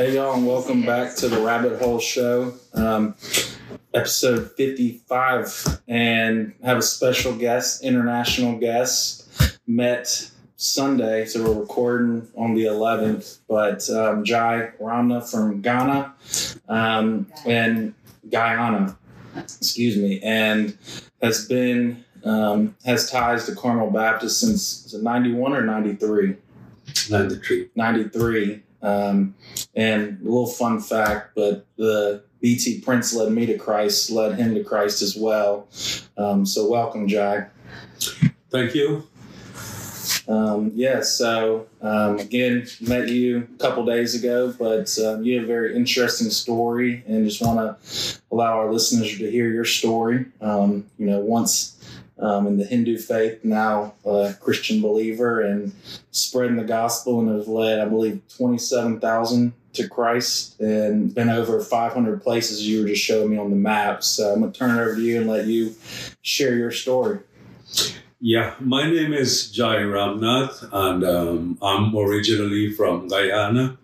Hey, y'all, and welcome back to the Rabbit Hole Show, um, episode 55. And have a special guest, international guest, met Sunday. So we're recording on the 11th. But um, Jai Ramnauth from Ghana um, and Guyana, excuse me, and has been, um, has ties to Carmel Baptist since is it 91 or 93? 93. 93. Um, and a little fun fact, but the BT Prince led me to Christ, led him to Christ as well. Um, so welcome, Jai. Thank you. Um, yeah, so um, again, met you a couple days ago, but um, you have a very interesting story and just want to allow our listeners to hear your story. Um, you know, once um, in the Hindu faith, now a Christian believer, and spreading the gospel, and has led, I believe, 27,000 to Christ and been over 500 places you were just showing me on the map. So I'm going to turn it over to you and let you share your story. Yeah, my name is Jai Ramnauth, and um, I'm originally from Guyana.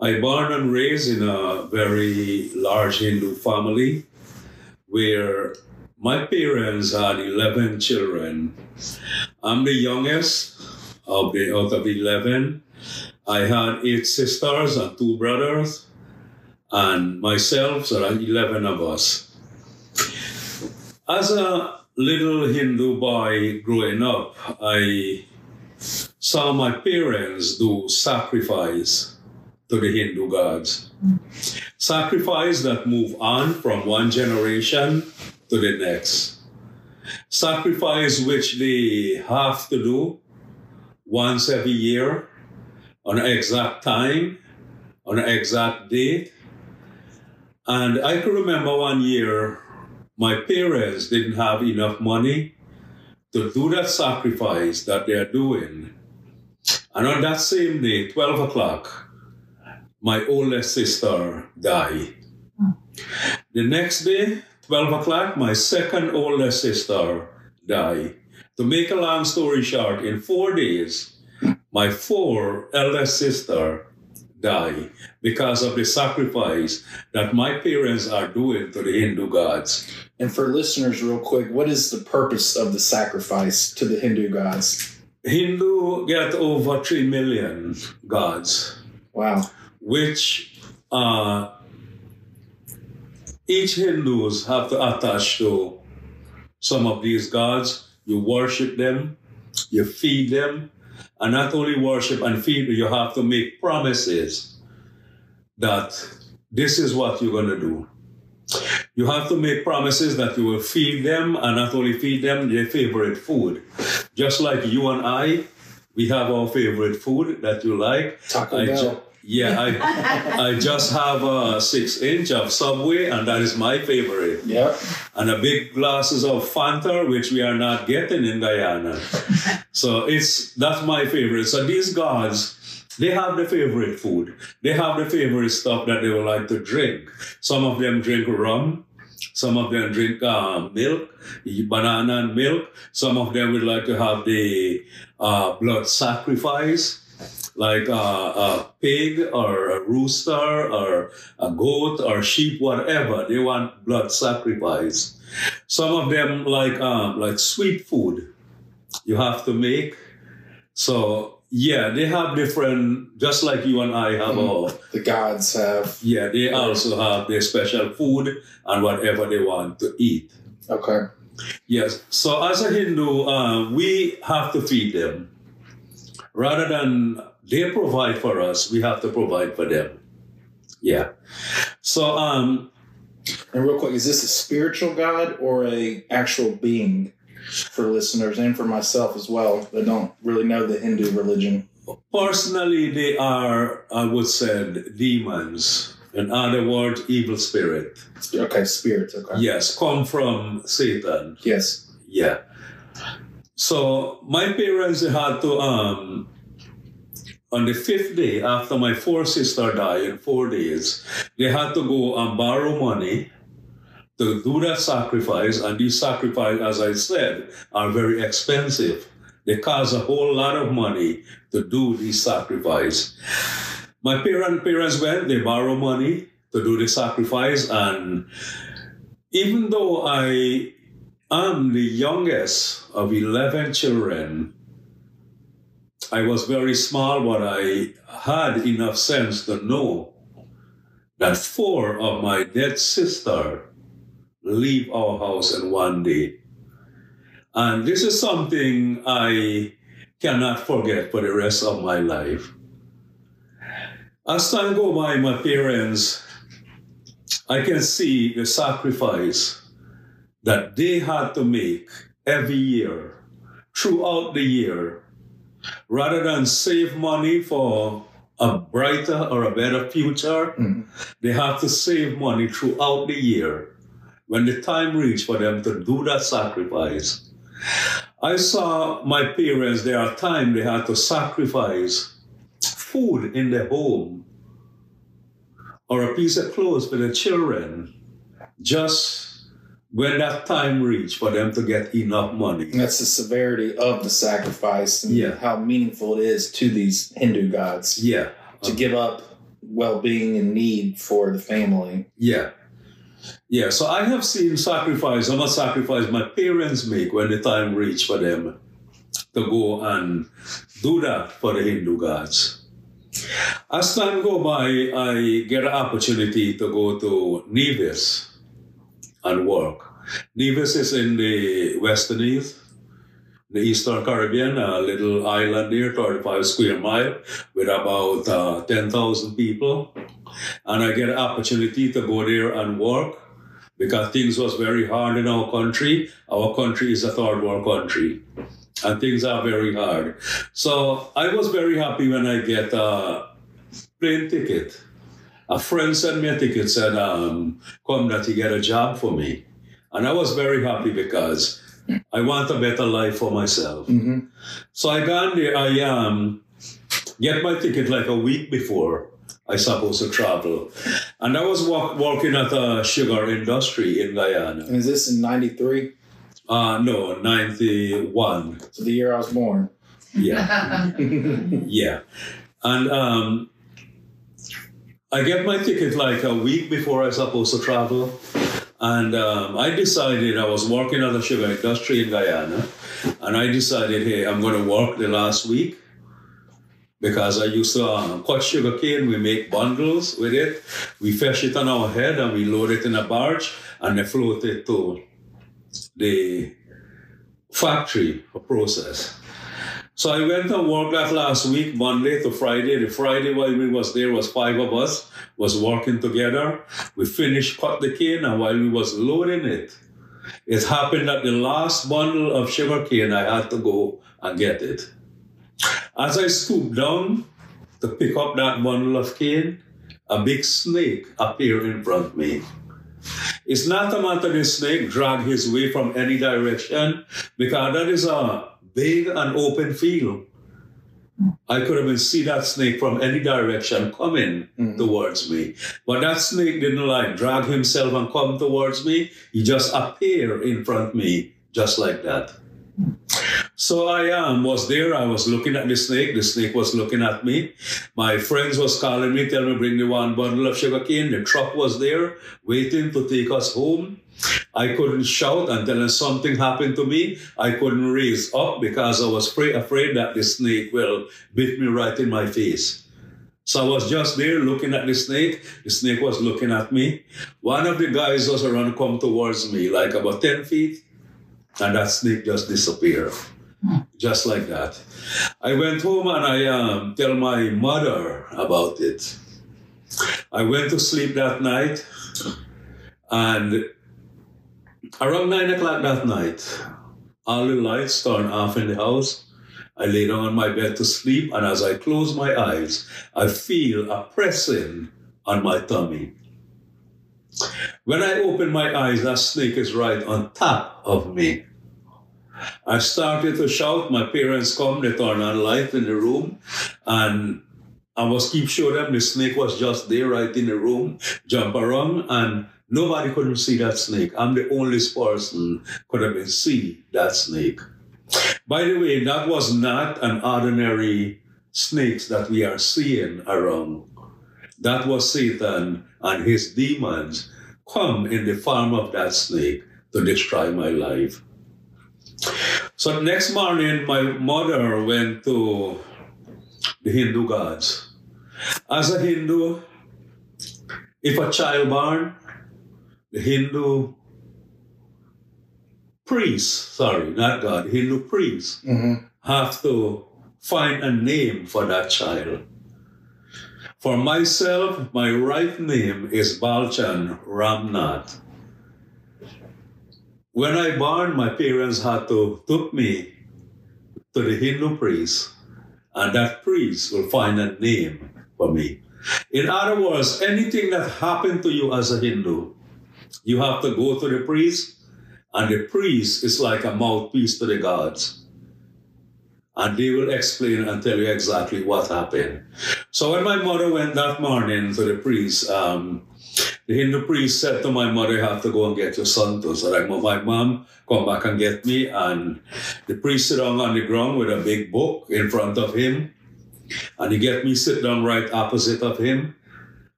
I born and raised in a very large Hindu family where my parents had 11 children. I'm the youngest of the out of 11. I had eight sisters and two brothers, and myself, so there are 11 of us. As a little Hindu boy growing up, I saw my parents do sacrifice to the Hindu gods. Sacrifice that move on from one generation to the next. Sacrifice which they have to do once every year on an exact time, on an exact date. And I can remember one year my parents didn't have enough money to do that sacrifice that they're doing. And on that same day, 12 o'clock, my oldest sister died. Hmm. The next day, 12 o'clock, my second oldest sister died. To make a long story short, in four days, my four eldest sister die because of the sacrifice that my parents are doing to the Hindu gods. And for listeners, real quick, what is the purpose of the sacrifice to the Hindu gods? Hindu get over three million gods. Wow. Which uh, each Hindus have to attach to some of these gods. You worship them, you feed them, and not only worship and feed, you have to make promises that this is what you're going to do. You have to make promises that you will feed them and not only feed them their favorite food. Just like you and I, we have our favorite food that you like. Taco I Bell. Yeah, I, I just have a six inch of Subway, and that is my favorite. Yep. And a big glasses of Fanta, which we are not getting in Guyana. so it's that's my favorite. So these gods, they have the favorite food. They have the favorite stuff that they would like to drink. Some of them drink rum. Some of them drink uh, milk, banana and milk. Some of them would like to have the uh, blood sacrifice like a, a pig or a rooster or a goat or sheep, whatever. They want blood sacrifice. Some of them like um, like sweet food you have to make. So yeah, they have different, just like you and I have our The gods have. yeah, they also have their special food and whatever they want to eat. Okay. Yes. So as a Hindu, uh, we have to feed them. Rather than they provide for us, we have to provide for them. Yeah. So um, And real quick, is this a spiritual god or a actual being for listeners and for myself as well that don't really know the Hindu religion? personally, they are, I would say, demons. In other words, evil spirit. Okay, spirits. Okay. Yes, come from Satan. Yes. Yeah. So my parents had to um on the fifth day after my four sister died in four days, they had to go and borrow money to do that sacrifice, and these sacrifices, as I said, are very expensive. They cost a whole lot of money to do these sacrifice. my parent, parents went, they borrow money to do the sacrifice. And even though I am the youngest of 11 children, I was very small, but I had enough sense to know that four of my dead sister leave our house in one day. And this is something I cannot forget for the rest of my life. As time go by, my parents, I can see the sacrifice that they had to make every year, throughout the year, rather than save money for a brighter or a better future, mm-hmm. they have to save money throughout the year. When the time reached for them to do that sacrifice, I saw my parents, there are times they had to sacrifice food in their home or a piece of clothes for the children just when that time reached for them to get enough money. That's the severity of the sacrifice and yeah. how meaningful it is to these Hindu gods. Yeah. To um, give up well being and need for the family. Yeah. Yeah. So I have seen sacrifice, how much sacrifice my parents make when the time reached for them to go and do that for the Hindu gods. As time go by, I get an opportunity to go to Nevis and work. Nevis is in the West Indies, the Eastern Caribbean, a little island there, 35 square mile, with about uh, 10,000 people. And I get an opportunity to go there and work because things was very hard in our country. Our country is a third world country and things are very hard. So I was very happy when I get a plane ticket a friend sent me a ticket, said, um, come that you get a job for me. And I was very happy because I want a better life for myself. Mm-hmm. So I got there, I um, get my ticket like a week before I supposed to travel. And I was walk, working at a sugar industry in Guyana. And is this in 93? Uh, no, 91. So the year I was born. Yeah. yeah. And um, I get my ticket like a week before I supposed to travel. And um, I decided I was working at the sugar industry in Guyana. And I decided, hey, I'm going to work the last week because I used to um, cut sugar cane. We make bundles with it. We fetch it on our head and we load it in a barge and they float it to the factory for process. So I went to work last week, Monday to Friday. The Friday while we was there was five of us was working together. We finished cut the cane and while we was loading it, it happened that the last bundle of sugar cane I had to go and get it. As I stooped down to pick up that bundle of cane, a big snake appeared in front of me. It's not a matter the snake drag his way from any direction because that is a big and open field. I could have been see that snake from any direction coming mm-hmm. towards me. But that snake didn't like drag himself and come towards me. He just appeared in front of me just like that. So I um, was there. I was looking at the snake. The snake was looking at me. My friends was calling me, tell me bring me one bundle of sugar cane. The truck was there waiting to take us home. I couldn't shout until something happened to me. I couldn't raise up because I was afraid, afraid that the snake will bit me right in my face. So I was just there looking at the snake. The snake was looking at me. One of the guys was around come towards me, like about 10 feet, and that snake just disappeared. Just like that. I went home and I um, tell my mother about it. I went to sleep that night and around nine o'clock that night, all the lights turned off in the house. I lay down on my bed to sleep, and as I close my eyes, I feel a pressing on my tummy. When I open my eyes, that snake is right on top of me. I started to shout. My parents come, they turn on light in the room, and I was keep showing them the snake was just there right in the room, jump around, and nobody couldn't see that snake. I'm the only person could have been see that snake. By the way, that was not an ordinary snake that we are seeing around. that was Satan and his demons come in the form of that snake to destroy my life. So next morning, my mother went to the Hindu gods. As a Hindu, if a child born, Hindu priest, sorry, not God, Hindu priest, Mm-hmm. have to find a name for that child. For myself, my right name is Balchan Ramnauth. When I born, my parents had to took me to the Hindu priest, and that priest will find a name for me. In other words, anything that happened to you as a Hindu, you have to go to the priest, and the priest is like a mouthpiece to the gods and they will explain and tell you exactly what happened. So when my mother went that morning to the priest, um, the Hindu priest said to my mother, "You have to go and get your son too." So like, my mom come back and get me, and the priest sit down on the ground with a big book in front of him, and he get me sit down right opposite of him,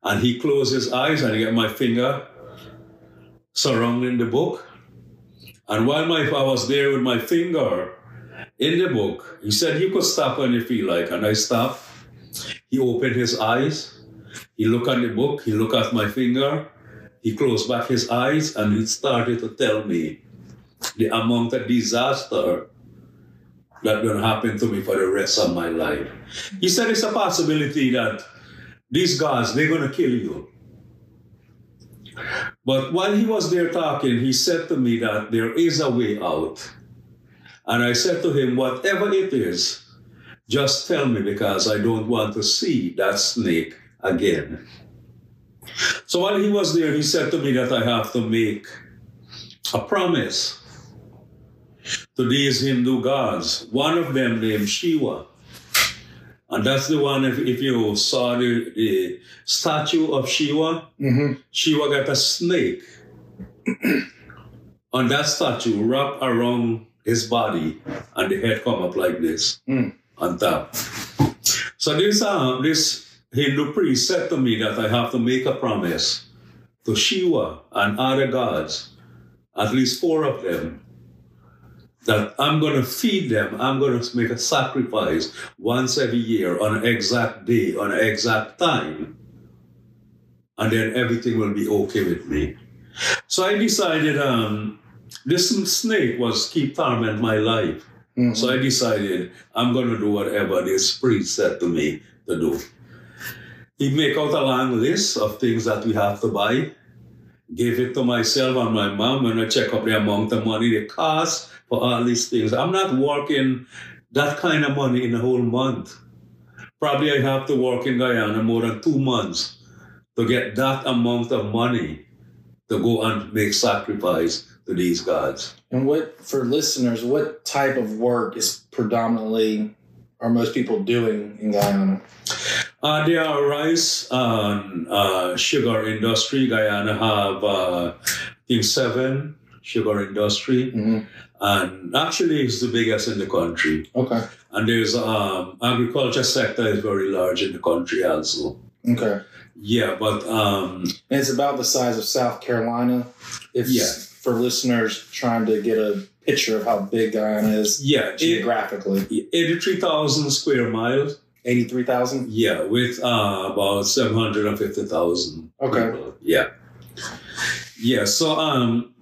and he close his eyes and he get my finger surrounding the book, and while my I was there with my finger in the book, he said you could stop when you feel like, and I stopped. He opened his eyes. He looked at the book. He looked at my finger. He closed back his eyes, and he started to tell me the amount of disaster that going to happen to me for the rest of my life. He said it's a possibility that these guys, they're going to kill you. But while he was there talking, he said to me that there is a way out. And I said to him, whatever it is, just tell me because I don't want to see that snake again. So while he was there, he said to me that I have to make a promise to these Hindu gods. One of them named Shiva. And that's the one, if, if you saw the, the statue of Shiva, Mm-hmm. Shiva got a snake on that statue wrapped around his body and the head come up like this Mm. on top. So this uh, this Hindu priest said to me that I have to make a promise to Shiva and other gods, at least four of them, that I'm going to feed them. I'm going to make a sacrifice once every year on an exact day, on an exact time. And then everything will be okay with me. So I decided um, this snake was keep torment my life. Mhm. So I decided I'm going to do whatever this priest said to me to do. He make out a long list of things that we have to buy. Gave it to myself and my mom when I check up the amount of money the cost for all these things. I'm not working that kind of money in a whole month. Probably I have to work in Guyana more than two months to get that amount of money to go and make sacrifice to these gods. And what for listeners, what type of work is predominantly are most people doing in Guyana? Uh, there are rice and uh, sugar industry. Guyana have, uh, I think, seven sugar industry, hmm and actually it's the biggest in the country. Okay. And there's um, agriculture sector is very large in the country also. Okay. Yeah, but um, And it's about the size of South Carolina. If Yeah. for listeners trying to get a picture of how big Guyana is yeah, geographically, eighty-three thousand square miles. eighty-three thousand. Yeah, with uh, about seven hundred and fifty thousand. Okay. Yeah. Yeah. So um,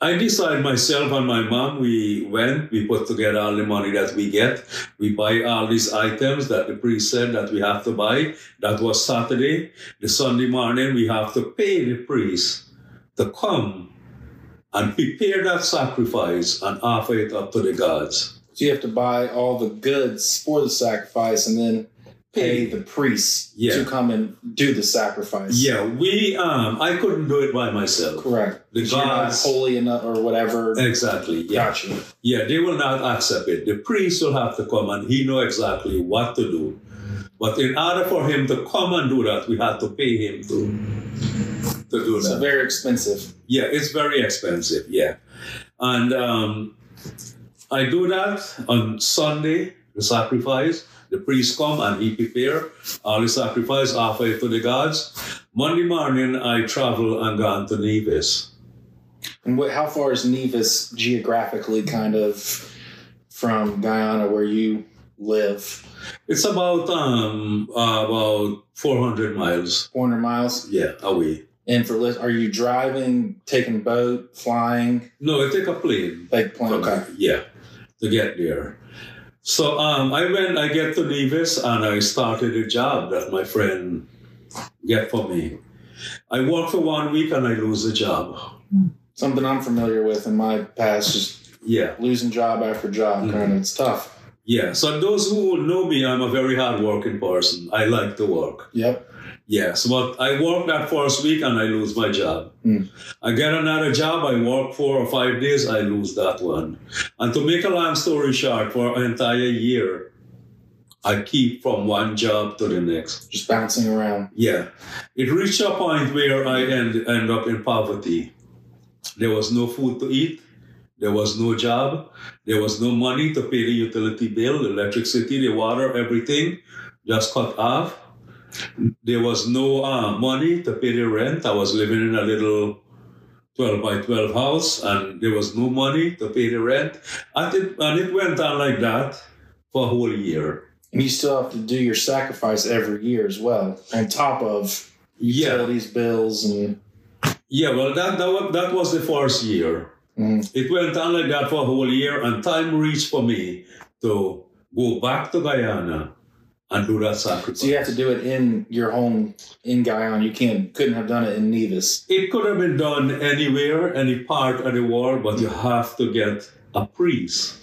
I decided myself and my mom. We went. We put together all the money that we get. We buy all these items that the priest said that we have to buy. That was Saturday. The Sunday morning we have to pay the priest to come and prepare that sacrifice and offer it up to the gods. So you have to buy all the goods for the sacrifice and then pay the priests Yeah. to come and do the sacrifice. Yeah, we. Um, I couldn't do it by myself. Correct. The gods- holy enough or whatever. Exactly. Yeah. Got you. Yeah, they will not accept it. The priest will have to come and he know exactly what to do. But in order for him to come and do that, we had to pay him to to do So that. very expensive. Yeah, it's very expensive. Yeah, and um, I do that on Sunday, the sacrifice. The priest come and he prepare all the sacrifice, offer it to the gods. Monday morning, I travel and gone to Nevis. And what, how far is Nevis geographically, kind of from Guyana, where you live? It's about um uh, about 400 miles. 400 miles. Yeah, away. And for are you driving, taking boat, flying, No, I take a plane. Take plane? Okay. Yeah, to get there. So um, I went, I get to Nevis and I started a job that my friend get for me. I work for one week and I lose the job. Something I'm familiar with in my past, just Yeah, losing job after job. Mhm. Kind of, it's tough. yeah. So those who know me, I'm a very hardworking person. I like to work. Yep. Yes, but I work that first week and I lose my job. Hmm. I get another job, I work four or five days, I lose that one. And to make a long story short, for an entire year, I keep from one job to the next. Just bouncing around. Yeah. It reached a point where I end, end up in poverty. There was no food to eat. There was no job. There was no money to pay the utility bill, the electricity, the water, everything just cut off. There was no uh, money to pay the rent. I was living in a little 12 by 12 house and there was no money to pay the rent. And it, and it went on like that for a whole year. And you still have to do your sacrifice every year as well, on top of Yeah. utilities bills and. Yeah, well, that, that, that was the first year. Mm. It went on like that for a whole year, and time reached for me to go back to Guyana and do that sacrifice. So you have to do it in your home in Guyana. You can't couldn't have done it in Nevis. It could have been done anywhere, any part of the world, but you have to get a priest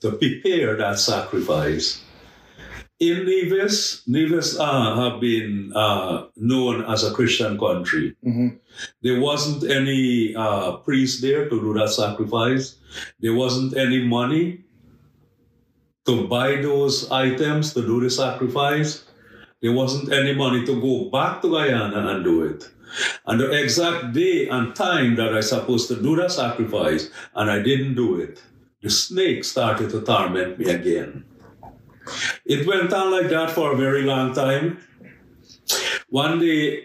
to prepare that sacrifice. In Nevis, Nevis uh, have been uh, known as a Christian country. hmm There wasn't any uh, priest there to do that sacrifice. There wasn't any money to buy those items to do the sacrifice. There wasn't any money to go back to Guyana and do it. And the exact day and time that I supposed to do the sacrifice, and I didn't do it, the snake started to torment me again. It went on like that for a very long time. One day,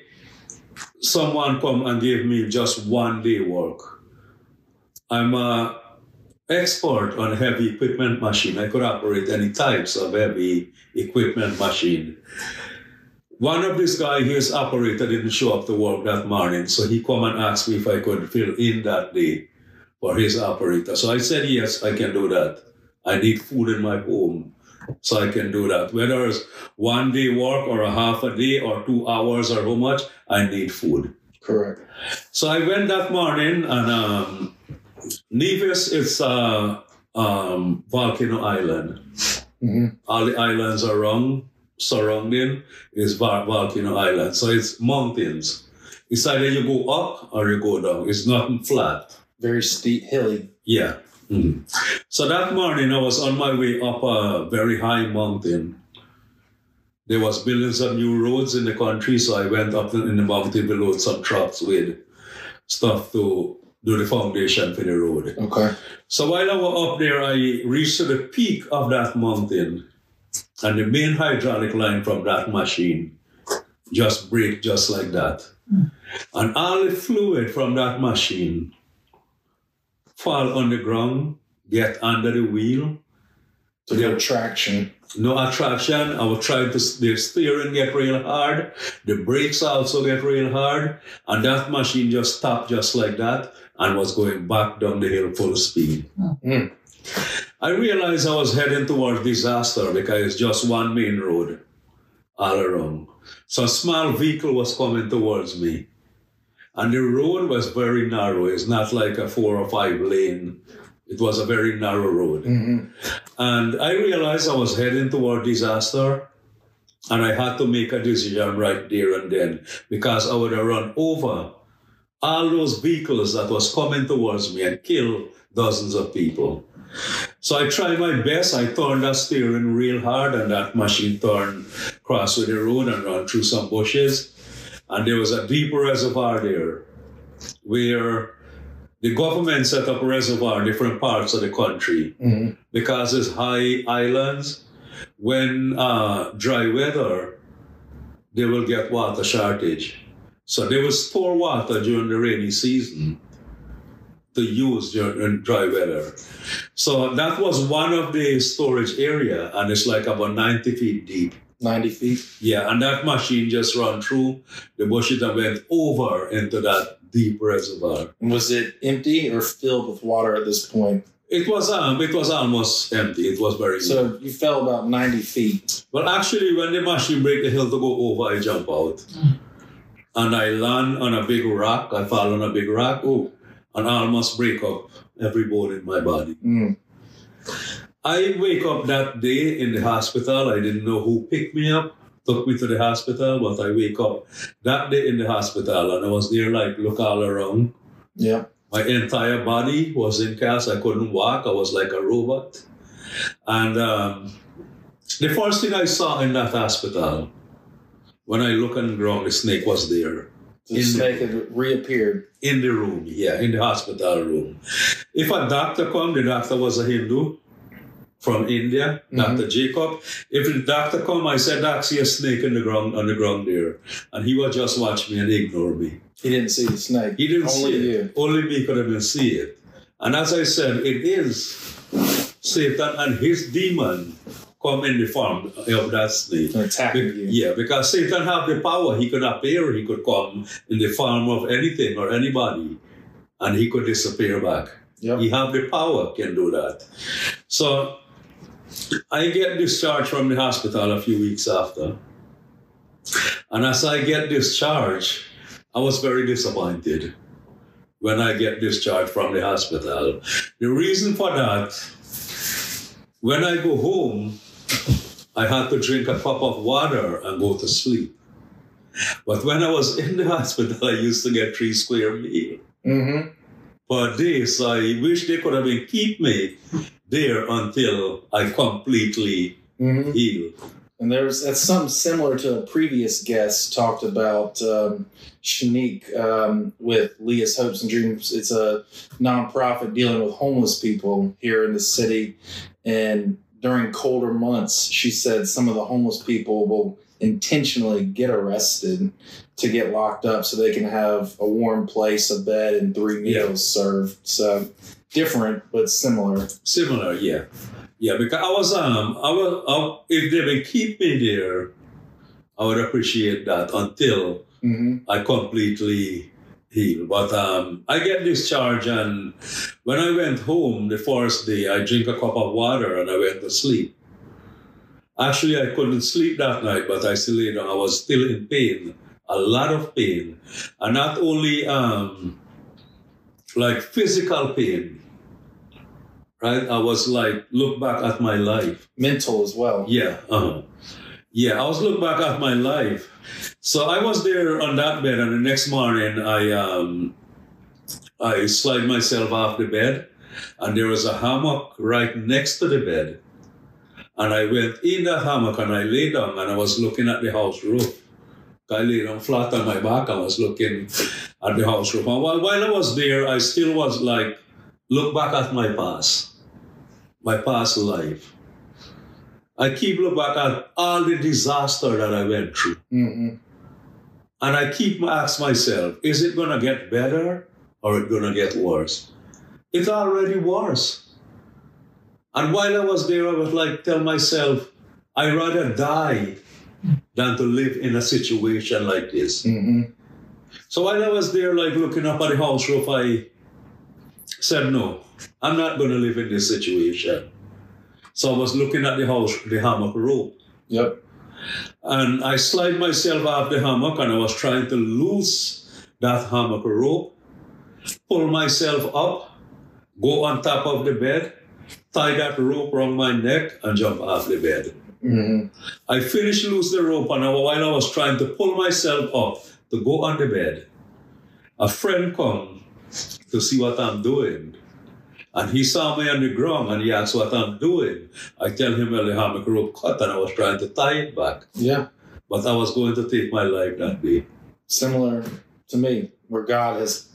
someone come and gave me just one day work. I'm a expert on heavy equipment machine. I could operate any types of heavy equipment machine. One of this guy, his operator didn't show up to work that morning, so he come and asked me if I could fill in that day for his operator. So I said, yes, I can do that. I need food in my home, so I can do that. Whether it's one day work or a half a day or two hours or how much, I need food. Correct. So I went that morning and um, Nevis is a um, volcano island. hmm All the islands around surrounding is volcano island. So it's mountains. It's either you go up or you go down. It's not flat. Very steep, hilly. Yeah. Mhm. So that morning I was on my way up a very high mountain. There was billions of new roads in the country, so I went up in the mountain below some trucks with stuff to do the foundation for the road. Okay. So while I was up there, I reached the peak of that mountain, and the main hydraulic line from that machine just break just like that. And all the fluid from that machine fall on the ground, get under the wheel. So no traction. No attraction. I was trying to, the steering get real hard. The brakes also get real hard. And that machine just stopped just like that and was going back down the hill full speed. Mm. I realized I was heading towards disaster because it's just one main road all around. So a small vehicle was coming towards me. And the road was very narrow. It's not like a four or five lane. It was a very narrow road. hmm And I realized I was heading toward disaster. And I had to make a decision right there and then because I would have run over all those vehicles that was coming towards me and kill dozens of people. So I tried my best. I turned that steering real hard and that machine turned across with the road and ran through some bushes. And there was a deep reservoir there where the government set up a reservoir in different parts of the country hmm because it's high islands. when uh, dry weather, they will get water shortage. So there was poor water during the rainy season to use during dry weather. So that was one of the storage area, and it's like about 90 feet deep. 90 feet. Yeah, and that machine just ran through the bushes and went over into that deep reservoir. Was it empty or filled with water at this point? It was um, it was almost empty. It was very so you fell about 90 feet. Well, actually, when the machine break the hill to go over, I jump out. And I land on a big rock. I fall on a big rock. Oh, and I almost break up every bone in my body. Mm. I wake up that day in the hospital. I didn't know who picked me up, took me to the hospital, but I wake up that day in the hospital and I was there like look all around. Yeah. My entire body was in cast. I couldn't walk. I was like a robot. And um, the first thing I saw in that hospital, when I look on the ground, the snake was there. The In the- snake had reappeared. in the room, yeah, in the hospital room. If a doctor come, the doctor was a Hindu from India, mm-hmm. Dr. Jacob. If the doctor come, I said, Doc, see a snake in the ground on the ground there. And he would just watch me and ignore me. He didn't see the snake. He didn't Only see it. you. Only me could even see it. And as I said, it is Satan and his demon come in the form of that snake. And attacking Be- you. Yeah, because Satan have the power. He could appear, he could come in the form of anything or anybody, and he could disappear back. Yep. He have the power, can do that. So I get discharged from the hospital a few weeks after. And as I get discharged, I was very disappointed when I get discharged from the hospital. The reason for that, when I go home, I had to drink a cup of water and go to sleep. But when I was in the hospital, I used to get three square meal Mm-hmm. per day. So I wish they could have been keep me there until I completely Mm-hmm. heal. And there's that's something similar to a previous guest talked about um, Shanique um, with Leah's Hopes and Dreams. It's a nonprofit dealing with homeless people here in the city. And during colder months, she said some of the homeless people will intentionally get arrested to get locked up so they can have a warm place, a bed, and three Yeah. meals served. So different but similar. Similar, yeah. Yeah, because I was um I was I, if they would keep me there, I would appreciate that until hmm I completely heal. But um, I get discharged, and when I went home the first day, I drink a cup of water and I went to sleep. Actually, I couldn't sleep that night, but I still. I was still in pain, a lot of pain, and not only um, like physical pain. Right, I was like look back at my life. Mental as well. Yeah, uh-huh. Yeah. I was look back at my life. So I was there on that bed, and the next morning I um I slide myself off the bed, and there was a hammock right next to the bed, and I went in the hammock and I lay down and I was looking at the house roof. I lay down flat on my back. I was looking at the house roof. And while, while I was there, I still was like look back at my past, my past life. I keep looking back at all the disaster that I went through. hmm And I keep asking myself, is it gonna get better or it gonna get worse? It's already worse. And while I was there, I was like tell myself, I'd rather die than to live in a situation like this. hmm So while I was there, like looking up at the house roof, I said, no, I'm not going to live in this situation. So I was looking at the house, the hammock rope, Yep. and I slide myself off the hammock and I was trying to loose that hammock rope, pull myself up, go on top of the bed, tie that rope around my neck, and jump off the bed. hmm I finished loose the rope, and while I was trying to pull myself up to go on the bed, a friend come to see what I'm doing. And he saw me on the ground and he asked what I'm doing. I tell him, well, the hammock rope cut and I was trying to tie it back. Yeah. But I was going to take my life that day. Similar to me, where God has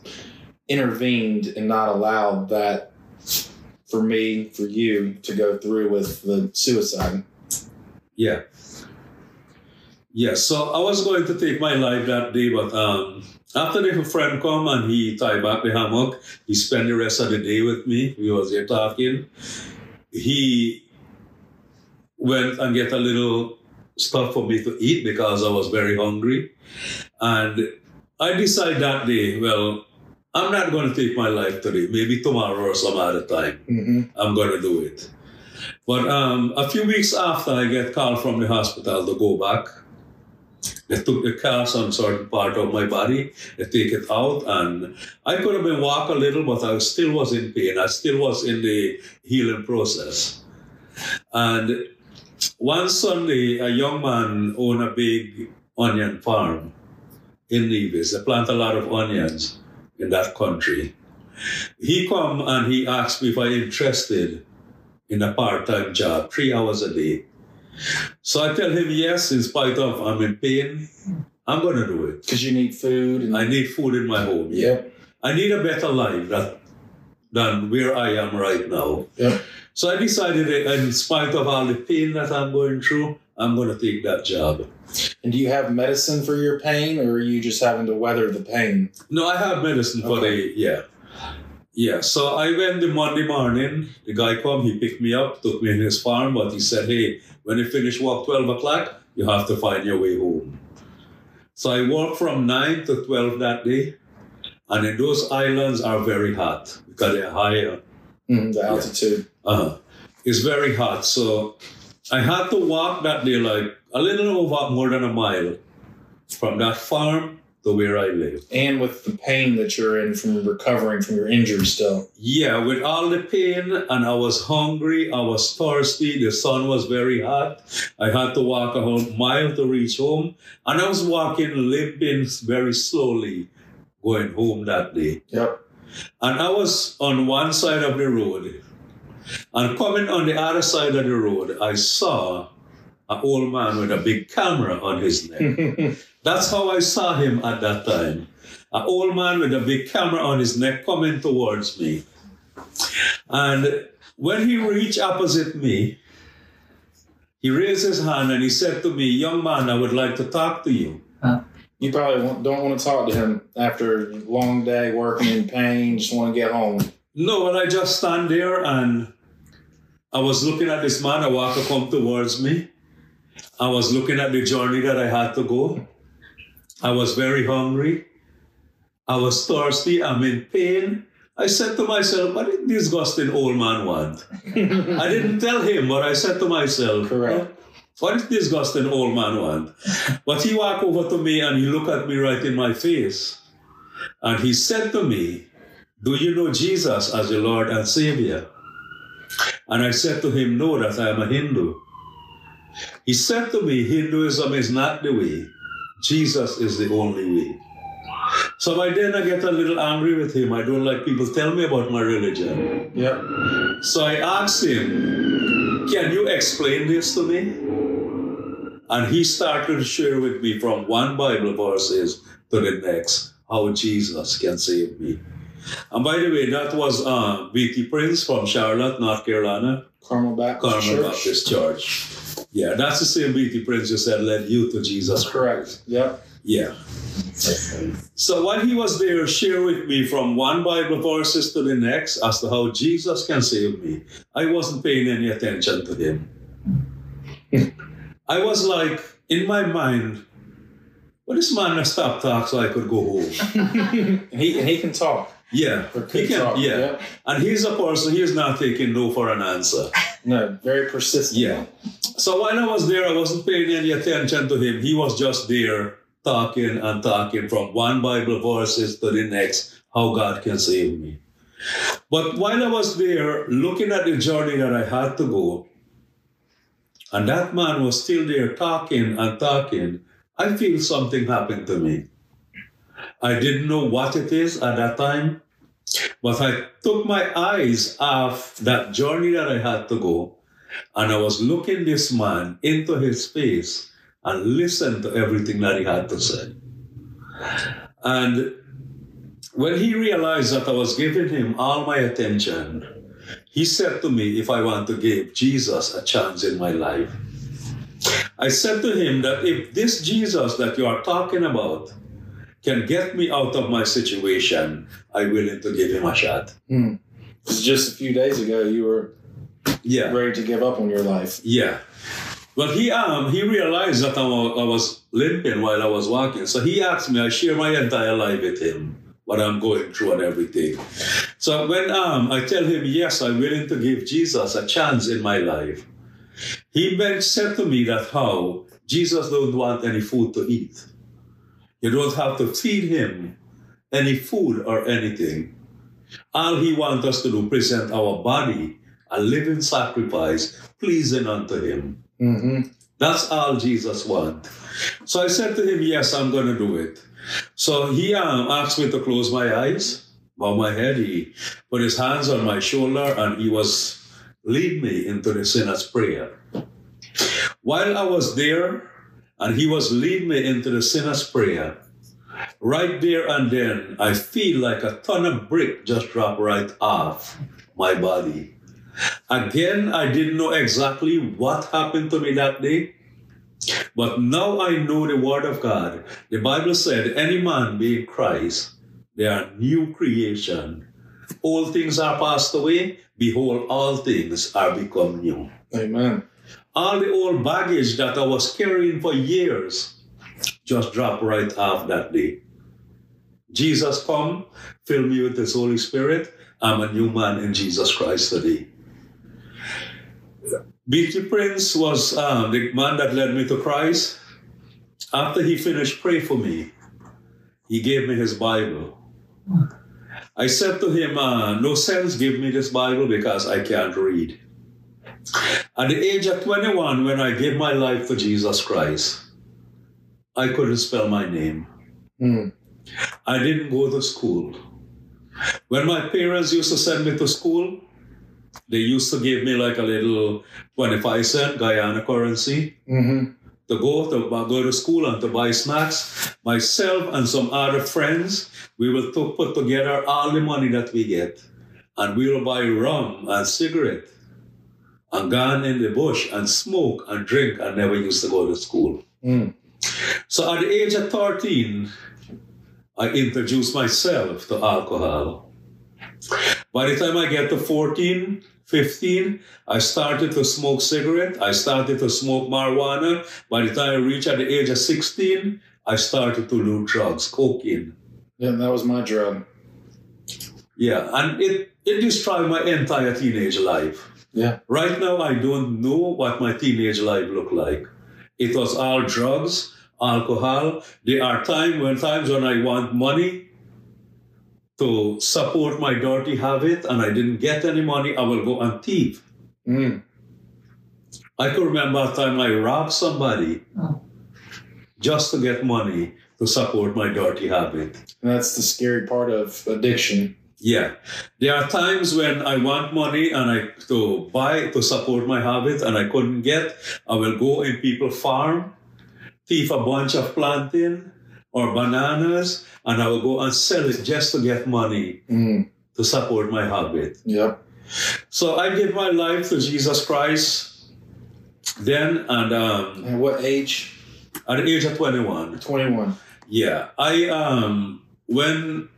intervened and not allowed that for me, for you to go through with the suicide. Yeah. Yeah, so I was going to take my life that day, but um, after the friend come and he tied back the hammock, he spent the rest of the day with me. We was here talking. He went and get a little stuff for me to eat because I was very hungry. And I decided that day, well, I'm not going to take my life today. Maybe tomorrow or some other time. hmm I'm going to do it. But um, a few weeks after, I get called from the hospital to go back. They took the cast on certain part of my body, they take it out, and I could have been walk a little, but I still was in pain. I still was in the healing process. And one Sunday, a young man owned a big onion farm in Nevis. They plant a lot of onions in that country. He come and he asked me if I interested in a part-time job, three hours a day. So I tell him yes, in spite of I'm in pain, I'm gonna do it. Because you need food. And, I need food in my home. Yep. I need a better life that, than where I am right now. Yep. So I decided that in spite of all the pain that I'm going through, I'm gonna take that job. And do you have medicine for your pain, or are you just having to weather the pain? No, I have medicine for the yeah. Yeah, so I went the Monday morning. The guy come, he picked me up, took me in his farm, but he said, "Hey, when you finish work twelve o'clock, you have to find your way home." So I worked from nine to twelve that day, and in those islands are very hot because they're higher. Mm, the altitude. Uh-huh. It's very hot, so I had to walk that day like a little over more than a mile from that farm to where I live. And with the pain that you're in from recovering from your injury still. Yeah, with all the pain, and I was hungry, I was thirsty, the sun was very hot. I had to walk a whole mile to reach home, and I was walking, limping very slowly, going home that day. Yep. And I was on one side of the road, and coming on the other side of the road, I saw an old man with a big camera on his neck. That's how I saw him at that time. An old man with a big camera on his neck coming towards me. And when he reached opposite me, he raised his hand and he said to me, Young man, I would like to talk to you. you probably don't want to talk to him after a long day working in pain. Just want to get home. No, and I just stand there and I was looking at this man, a walker come towards me. I was looking at the journey that I had to go. I was very hungry. I was thirsty. I'm in pain. I said to myself, what did this disgusting old man want? I didn't tell him, but I said to myself, Correct. what did this disgusting old man want? But he walked over to me and he looked at me right in my face. And he said to me, Do you know Jesus as your Lord and Savior? And I said to him, No, that I am a Hindu. He said to me, Hinduism is not the way, Jesus is the only way. So by then I get a little angry with him. I don't like people tell me about my religion. Yep. So I asked him, Can you explain this to me? And he started to share with me from one Bible verses to the next how Jesus can save me. And by the way, that was uh, B.T. Prince from Charlotte, North Carolina, Carmel Baptist Carmel Church. Baptist Church. Yeah, that's the same B.T. Prince you said led you to Jesus. That's correct. Yep. Yeah. So when he was there, share with me from one Bible verses to the next as to how Jesus can save me. I wasn't paying any attention to him. I was like, in my mind, well, this man must stop talk so I could go home. He he can talk. Yeah, he can, talk. yeah. Yep. And he's a person, he is not taking no for an answer. No, very persistent. Yeah. So while I was there, I wasn't paying any attention to him. He was just there talking and talking from one Bible verses to the next, how God can save me. But while I was there, looking at the journey that I had to go, and that man was still there talking and talking, I feel something happened to me. I didn't know what it is at that time, but I took my eyes off that journey that I had to go, and I was looking this man into his face and listened to everything that he had to say. And when he realized that I was giving him all my attention, he said to me if I want to give Jesus a chance in my life. I said to him that if this Jesus that you are talking about can get me out of my situation, I'm willing to give him a shot. Hmm. Just a few days ago, you were Yeah. ready to give up on your life. Yeah. But he um he realized that I wa- I was limping while I was walking. So he asked me, I share my entire life with him, what I'm going through and everything. So when um I tell him, yes, I'm willing to give Jesus a chance in my life, he then said to me that how Jesus don't want any food to eat. You don't have to feed him any food or anything. All he wants us to do, present our body a living sacrifice, pleasing unto him. hmm That's all Jesus wants. So I said to him, Yes, I'm going to do it. So he um, asked me to close my eyes, bow my head. He put his hands on my shoulder and he was lead me into the sinner's prayer. While I was there and he was lead me into the sinner's prayer, right there and then I feel like a ton of brick just drop right off my body. Again, I didn't know exactly what happened to me that day, but now I know the word of God. The Bible said, Any man be in Christ, they are new creation. All things are passed away, behold, all things are become new. Amen. All the old baggage that I was carrying for years just dropped right off that day. Jesus come, fill me with his Holy Spirit. I'm a new man in Jesus Christ today. B.T. Prince was um, the man that led me to Christ. After he finished praying for me, he gave me his Bible. I said to him, uh, No sense give me this Bible because I can't read. At the age of 21, when I gave my life for Jesus Christ, I couldn't spell my name. Mm. I didn't go to school. When my parents used to send me to school, they used to give me like a little 25 cent Guyana currency hmm to go to go to school and to buy snacks. Myself and some other friends, we will to put together all the money that we get, and we will buy rum and cigarette, and go in the bush and smoke and drink, and never used to go to school. Mm. So at the age of 13, I introduced myself to alcohol. By the time I get to 14, 15, I started to smoke cigarette. I started to smoke marijuana. By the time I reached at the age of 16, I started to do drugs, cocaine. Yeah, that was my drug. Yeah, and it, it destroyed my entire teenage life. Yeah. Right now, I don't know what my teenage life looked like. It was all drugs, alcohol. There are times when times when I want money to support my dirty habit, and I didn't get any money. I will go and thief. Mm. I could remember a time I robbed somebody Oh. just to get money to support my dirty habit. And that's the scary part of addiction. Yeah, there are times when I want money and I to buy to support my habit and I couldn't get. I will go in people farm, thief a bunch of plantain or bananas, and I will go and sell it just to get money Mm. to support my habit. Yep. So I give my life to Jesus Christ. Then and um, And what age? at the age of twenty-one, 21. Yeah, I um when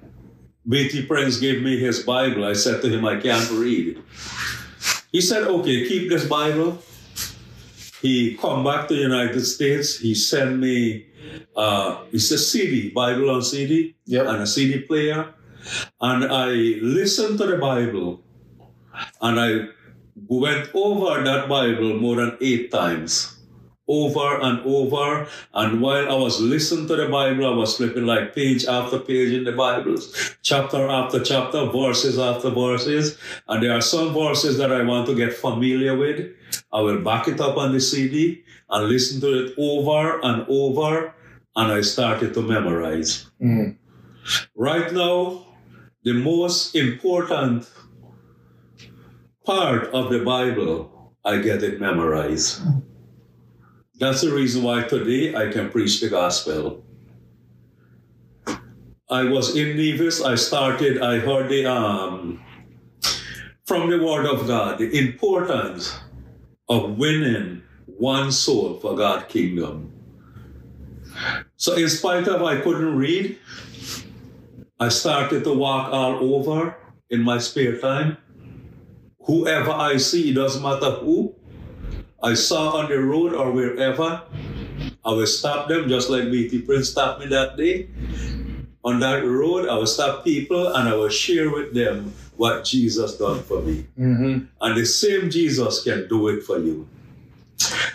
BT Prince gave me his Bible, I said to him, I can't read. He said, okay, keep this Bible. He come back to the United States. He sent me uh it's a CD, Bible on CD Yep. and a CD player. And I listened to the Bible and I went over that Bible more than eight times. Over and over. And while I was listening to the Bible, I was flipping like page after page in the Bibles, chapter after chapter, verses after verses. And there are some verses that I want to get familiar with. I will back it up on the CD and listen to it over and over. And I started to memorize. Mm. Right now, the most important part of the Bible, I get it memorized. That's the reason why today I can preach the gospel. I was in Nevis. I started, I heard the, um, from the Word of God, the importance of winning one soul for God's kingdom. So, in spite of I couldn't read, I started to walk all over in my spare time. Whoever I see, doesn't matter who, I saw on the road or wherever, I will stop them just like BT Prince stopped me that day. On that road, I will stop people and I will share with them what Jesus done for me. Mm-hmm. And the same Jesus can do it for you.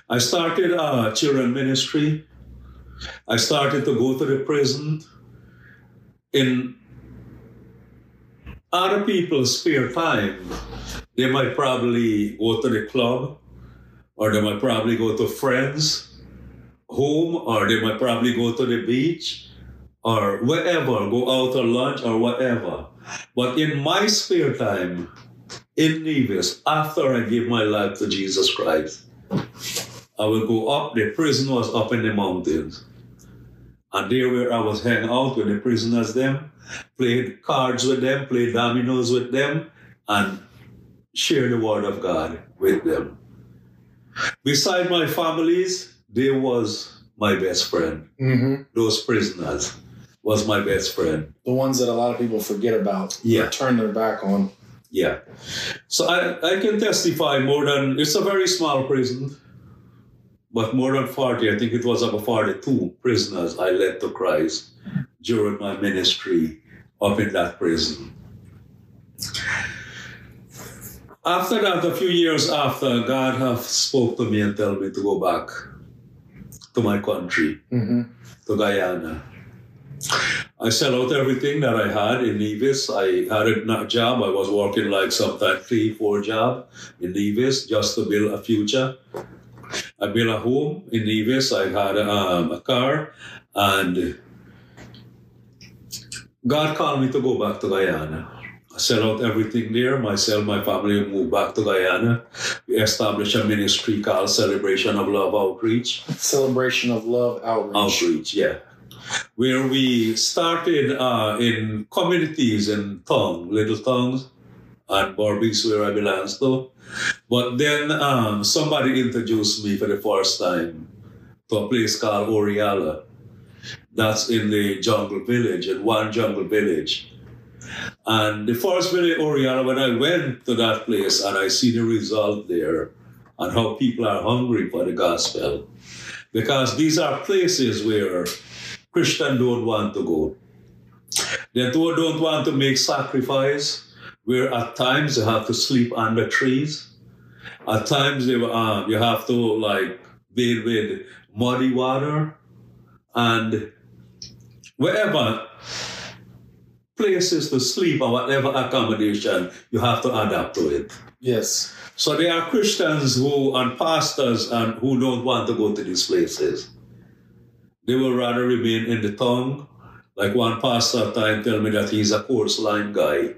I started a children ministry. I started to go to the prison. In other people's spare time, they might probably go to the club, or they might probably go to friends' home, or they might probably go to the beach, or wherever, go out to lunch or whatever. But in my spare time, in Nevis, after I give my life to Jesus Christ, I will go up. The prison was up in the mountains. And there where I was hanging out with the prisoners them, played cards with them, played dominoes with them, and share the word of God with them. Beside my families, there was my best friend. Mm-hmm. Those prisoners was my best friend. The ones that a lot of people forget about. Yeah. Turn their back on. Yeah. So I, I can testify more than, it's a very small prison, but more than 40, I think it was about 42 prisoners I led to Christ during my ministry up in that prison. After that, a few years after, God have spoke to me and tell me to go back to my country, Mm-hmm. to Guyana. I sell out everything that I had in Nevis. I had a job. I was working like sometimes three, four job in Nevis just to build a future. I built a home in Nevis. I had um, a car, and God called me to go back to Guyana. I sell out everything there. Myself, my family moved back to Guyana. We established a ministry called Celebration of Love Outreach. Celebration of Love Outreach. Outreach, yeah. Where we started uh, in communities in town, little towns, and Berbice where I belong to. But then um, somebody introduced me for the first time to a place called Orealla. That's in the jungle village, in one jungle village. And the first village, Orealla, when I went to that place and I see the result there and how people are hungry for the gospel. Because these are places where Christians don't want to go. They don't want to make sacrifice, where at times you have to sleep under trees. At times they, uh, you have to like bathe with muddy water and wherever places to sleep or whatever accommodation, you have to adapt to it. Yes. So there are Christians who and pastors and who don't want to go to these places. They will rather remain in the town. Like one pastor at time tell me that he's a coastline guy.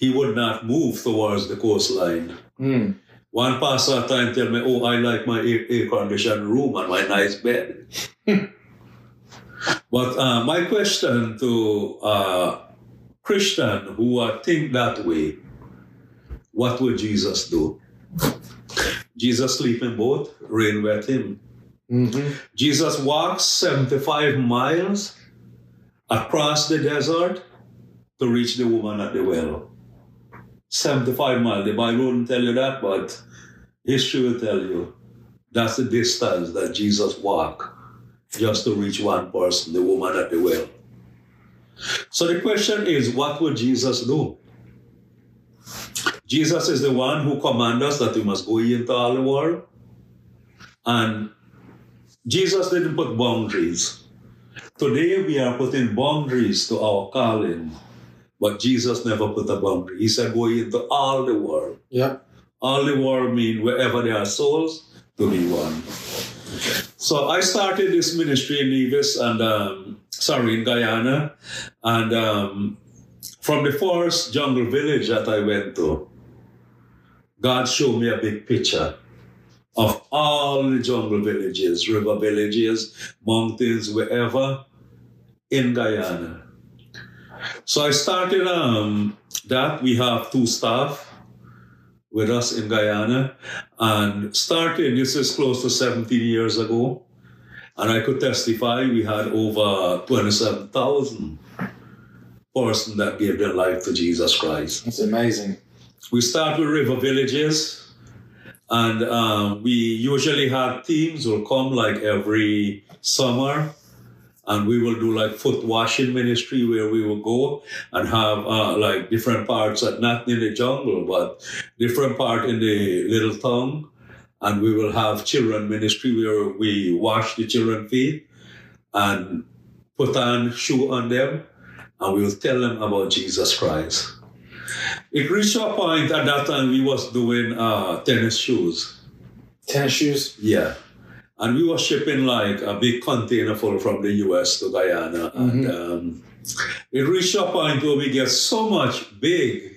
He would not move towards the coastline. Mm. One pastor at time tell me, oh, I like my air, air conditioned room and my nice bed. but uh, my question to uh, Christian who think that way, what would Jesus do? Jesus sleep in boat, rain wet him. Mm-hmm. Jesus walks 75 miles across the desert to reach the woman at the well. 75 miles. The Bible wouldn't tell you that, but history will tell you that's the distance that Jesus walked just to reach one person, the woman at the well. So the question is, what would Jesus do? Jesus is the one who commands us that we must go into all the world. And Jesus didn't put boundaries. Today we are putting boundaries to our calling, but Jesus never put a boundary. He said, go into all the world. Yeah. All the world mean wherever there are souls, to be won. So I started this ministry in Nevis and, um, sorry, in Guyana. And um, from the first jungle village that I went to, God showed me a big picture of all the jungle villages, river villages, mountains, wherever in Guyana. So I started um, that. We have two staff. with us in Guyana and started, this is close to 17 years ago. And I could testify we had over 27,000 persons that gave their life to Jesus Christ. That's amazing. We start with river villages, and um, we usually have teams will come like every summer, and we will do like foot washing ministry where we will go and have uh, like different parts, at, not in the jungle, but different part in the little town, and we will have children ministry where we wash the children feet and put on shoe on them, and we will tell them about Jesus Christ. It reached a point at that time we was doing uh, tennis shoes. Tennis shoes? Yeah. And we were shipping like a big container full from the US to Guyana. And um, it reached a point where we get so much big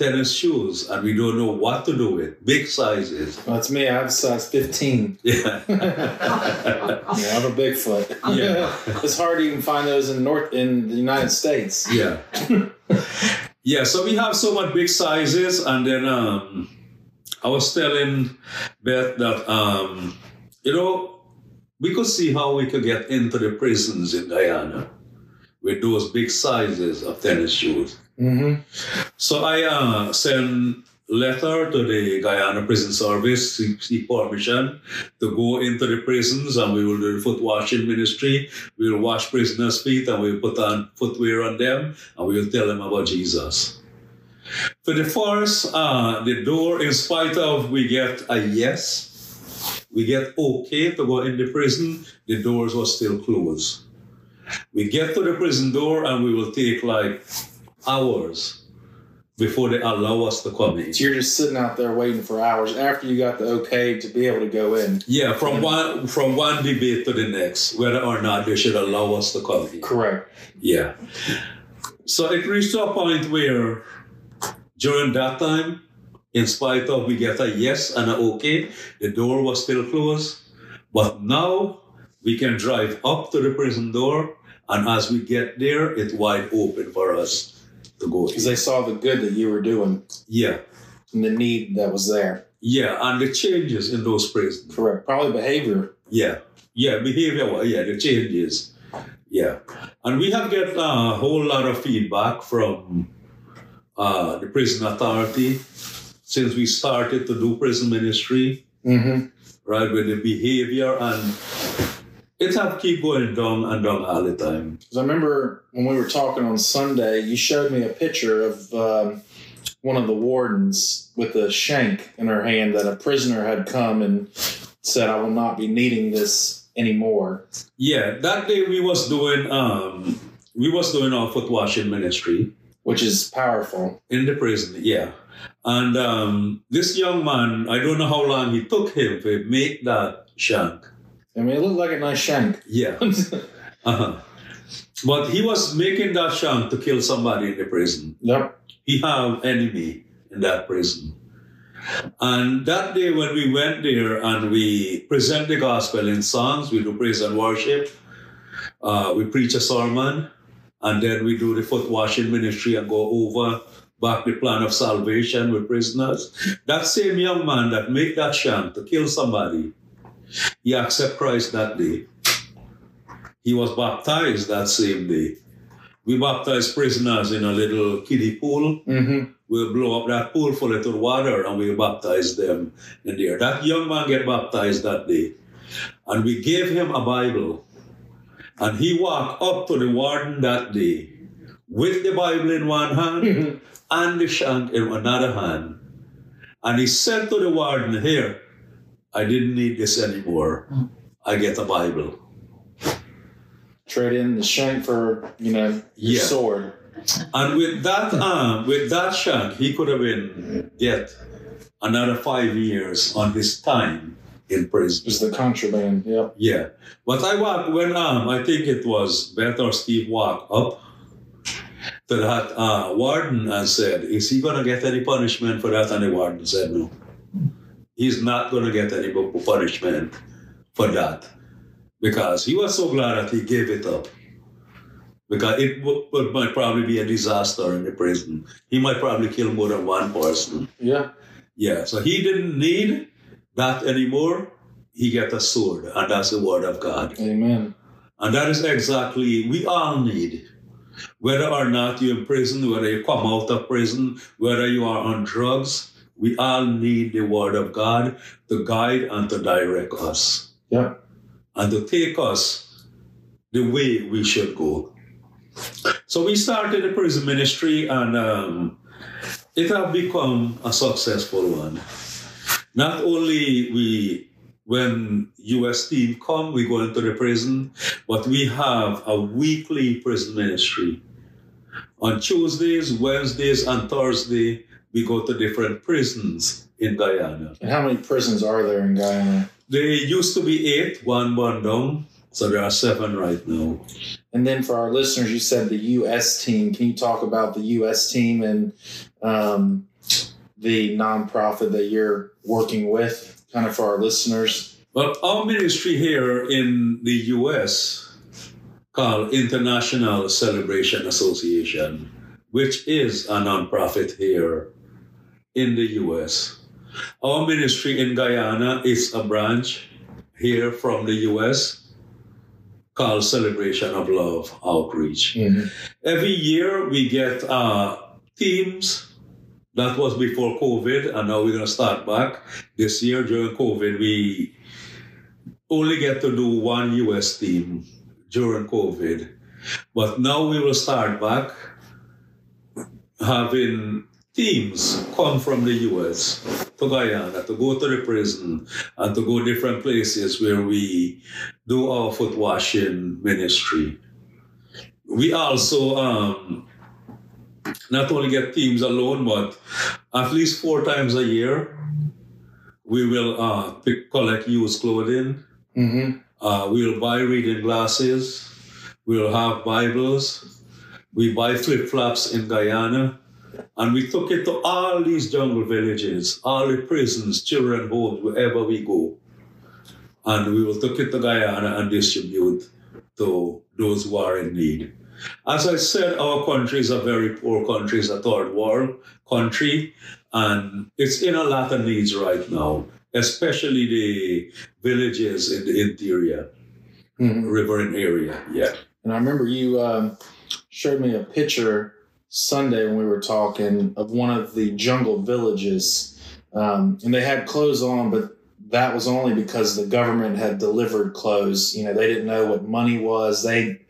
tennis shoes and we don't know what to do with big sizes. Well, that's me. I have a size 15. Yeah. Yeah, I have a big foot. Yeah. it's hard to even find those in North in the United States. Yeah. yeah, so we have so much big sizes, and then um, I was telling Beth that um, you know we could see how we could get into the prisons in Guyana with those big sizes of tennis shoes. Mm-hmm. So I uh, sent letter to the Guyana Prison Service to seek permission to go into the prisons and we will do the foot washing ministry. We will wash prisoners' feet and we will put on footwear on them and we will tell them about Jesus. For the first, uh, the door, in spite of we get a yes, we get okay to go in the prison, the doors were still closed. We get to the prison door and we will take like hours before they allow us to come in. So you're just sitting out there waiting for hours after you got the okay to be able to go in. Yeah, from one from one debate to the next, whether or not they should allow us to come in. Correct. Yeah. So it reached a point where during that time, in spite of we get a yes and a okay, the door was still closed. But now we can drive up to the prison door, and as we get there, it's wide open for us to go. Because they saw the good that you were doing Yeah, and the need that was there. yeah, and the changes in those prisons. Correct. Probably behavior. Yeah, yeah, behavior. Yeah, the changes. Yeah, and we have get a whole lot of feedback from uh, the prison authority since we started to do prison ministry, Mm-hmm. right? With the behavior and it have keep going down and down all the time. Because I remember when we were talking on Sunday, you showed me a picture of um, one of the wardens with a shank in her hand that a prisoner had come and said, "I will not be needing this anymore." Yeah, that day we was doing um we was doing our foot washing ministry. Which is powerful. In the prison, yeah. And um, this young man, I don't know how long it took him to make that shank. I mean, it looked like a nice shank. Yeah. Uh-huh. But he was making that shank to kill somebody in the prison. yep. He have enemy in that prison. And that day when we went there and we present the gospel in songs, we do praise and worship, uh, we preach a sermon, and then we do the foot washing ministry and go over back the plan of salvation with prisoners. That same young man that made that shank to kill somebody, he accept Christ that day. He was baptized that same day. We baptized prisoners in a little kiddie pool. Mm-hmm. We'll blow up that pool full of water and we'll baptize them in there. That young man get baptized that day. And we gave him a Bible. And he walked up to the warden that day with the Bible in one hand and the shank in another hand. And he said to the warden, Here, I didn't need this anymore. I get a Bible. Trade in the shank for you know your Yeah. sword. And with that arm, with that shank, he could have been get another five years on his time in prison. Just the contraband. Yep. Yeah. But I walked when um I think it was Beth or Steve walked up to that uh, warden and said, Is he gonna get any punishment for that? And the warden said no. He's not gonna get any punishment for that. Because he was so glad that he gave it up. because it would, would might probably be a disaster in the prison. He might probably kill more than one person. Yeah. Yeah, so he didn't need that anymore. He got a sword, and that's the word of God. Amen. And that is exactly we all need. Whether or not you're in prison, whether you come out of prison, whether you are on drugs, we all need the word of God to guide and to direct us. Yeah. And to take us the way we should go. So we started the prison ministry and um, it has become a successful one. Not only we when US team come, we go into the prison, but we have a weekly prison ministry. On Tuesdays, Wednesdays, and Thursday, we go to different prisons in Guyana. And how many prisons are there in Guyana? There used to be eight, one one down, so there are seven right now. And then for our listeners, you said the U.S. team. Can you talk about the U.S. team and um, the nonprofit that you're working with, kind of for our listeners? Well, our ministry here in the U.S. called International Celebration Association, which is a nonprofit here in the U.S. Our ministry in Guyana is a branch here from the U.S. called Celebration of Love Outreach. Mm-hmm. Every year we get uh, teams. That was before COVID, and now we're going to start back. This year during COVID, we only get to do one US team during COVID. But now we will start back having teams come from the US to Guyana to go to the prison and to go different places where we do our foot washing ministry. We also um, not only get teams alone, but at least four times a year, we will uh, pick, collect used clothing. Mm-hmm. Uh, we'll buy reading glasses. We'll have Bibles. We buy flip flops in Guyana. And we took it to all these jungle villages, all the prisons, children homes, wherever we go. And we will take it to Guyana and distribute to those who are in need. As I said, our country is a very poor country, it's a third world country, and it's in a lot of needs right now, especially the villages in the interior, Mm-hmm. riverine area. Yeah. And I remember you um, showed me a picture Sunday when we were talking of one of the jungle villages, um, and they had clothes on, but that was only because the government had delivered clothes. You know, they didn't know what money was. They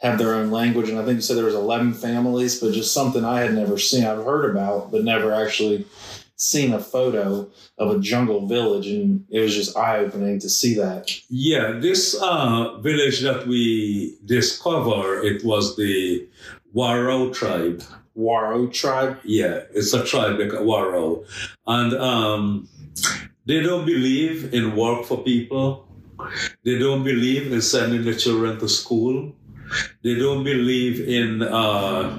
have their own language, and I think you said there was eleven families, but just something I had never seen. I've heard about, but never actually seen a photo of a jungle village, and it was just eye opening to see that. Yeah, this uh, village that we discover, it was the Warao tribe. Waro tribe. Yeah, it's a tribe like Warao. And um, they don't believe in work for people. They don't believe in sending their children to school. They don't believe in uh,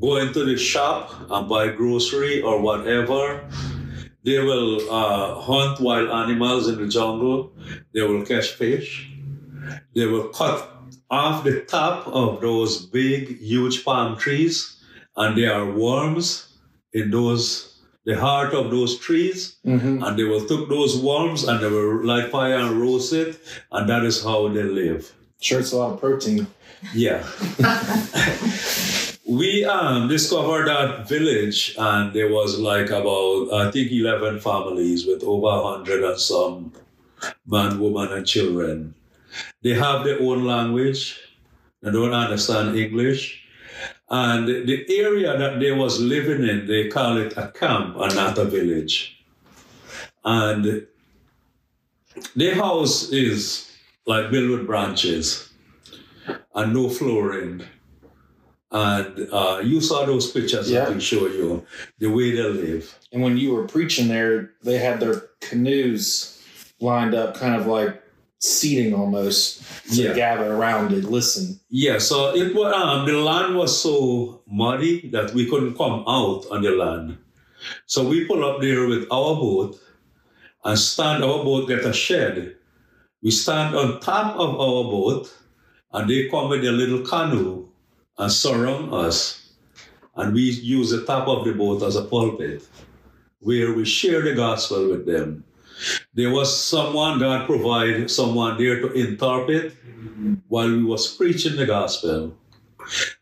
going to the shop and buy grocery or whatever. They will uh, hunt wild animals in the jungle. They will catch fish. They will cut off the top of those big, huge palm trees, and there are worms in those the heart of those trees, Mm-hmm. and they will take those worms and they will light fire and roast it, and that is how they live. Sure, it's a lot of protein. Yeah. we um, discovered that village, and there was like about I think eleven families with over a hundred and some man, woman, and children. They have their own language. They don't understand English. And the area that they was living in, they call it a camp and not a village. And their house is like built with branches and no flooring. And uh, you saw those pictures Yeah. that we show you, the way they live. And when you were preaching there, they had their canoes lined up, kind of like seating almost to Yeah. gather around and listen. Yeah, so it was um, the land was so muddy that we couldn't come out on the land. So we pull up there with our boat and stand our boat get a shed. We stand on top of our boat and they come with a little canoe and surround us. And we use the top of the boat as a pulpit where we share the gospel with them. There was someone God provided someone there to interpret while we was preaching the gospel.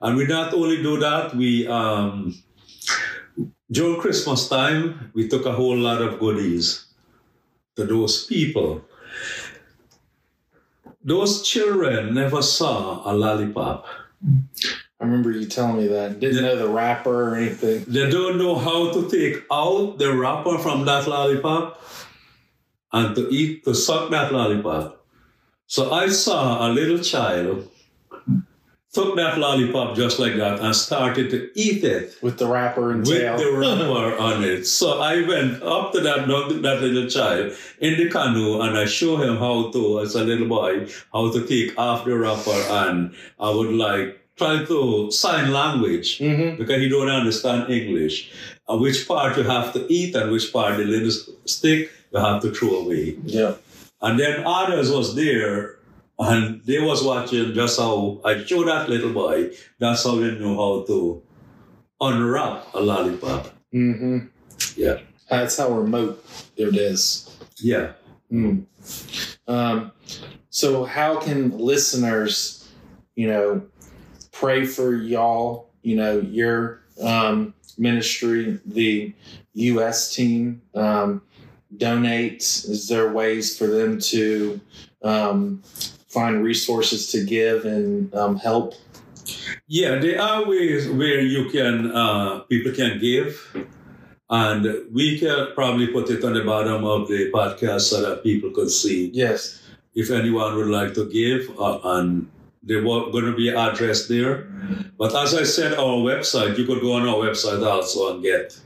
And we not only do that, we um, during Christmas time we took a whole lot of goodies to those people. Those children never saw a lollipop. I remember you telling me that. Didn't know the wrapper or anything. They don't know how to take out the wrapper from that lollipop and to eat, to suck that lollipop. So I saw a little child took that lollipop just like that and started to eat it With the wrapper and with tail. the wrapper on it. So I went up to that that little child in the canoe and I showed him how to, as a little boy, how to take off the wrapper and I would like try to sign language hmm because he don't understand English. And which part you have to eat and which part the little stick you have to throw away. Yeah. And then others was there and they was watching just how I showed that little boy. That's how they knew how to unwrap a lollipop. Mm-hmm. Yeah. That's how remote it is. Yeah. Mm. Um, so, how can listeners, you know, pray for y'all, you know, your um, ministry, the U.S. team, um, donate? Is there ways for them to um, find resources to give and um, help? Yeah, there are ways where you can uh, people can give, and we can probably put it on the bottom of the podcast so that people could see Yes. if anyone would like to give, uh, and there were going to be address there. But as I said, our website, you could go on our website also and get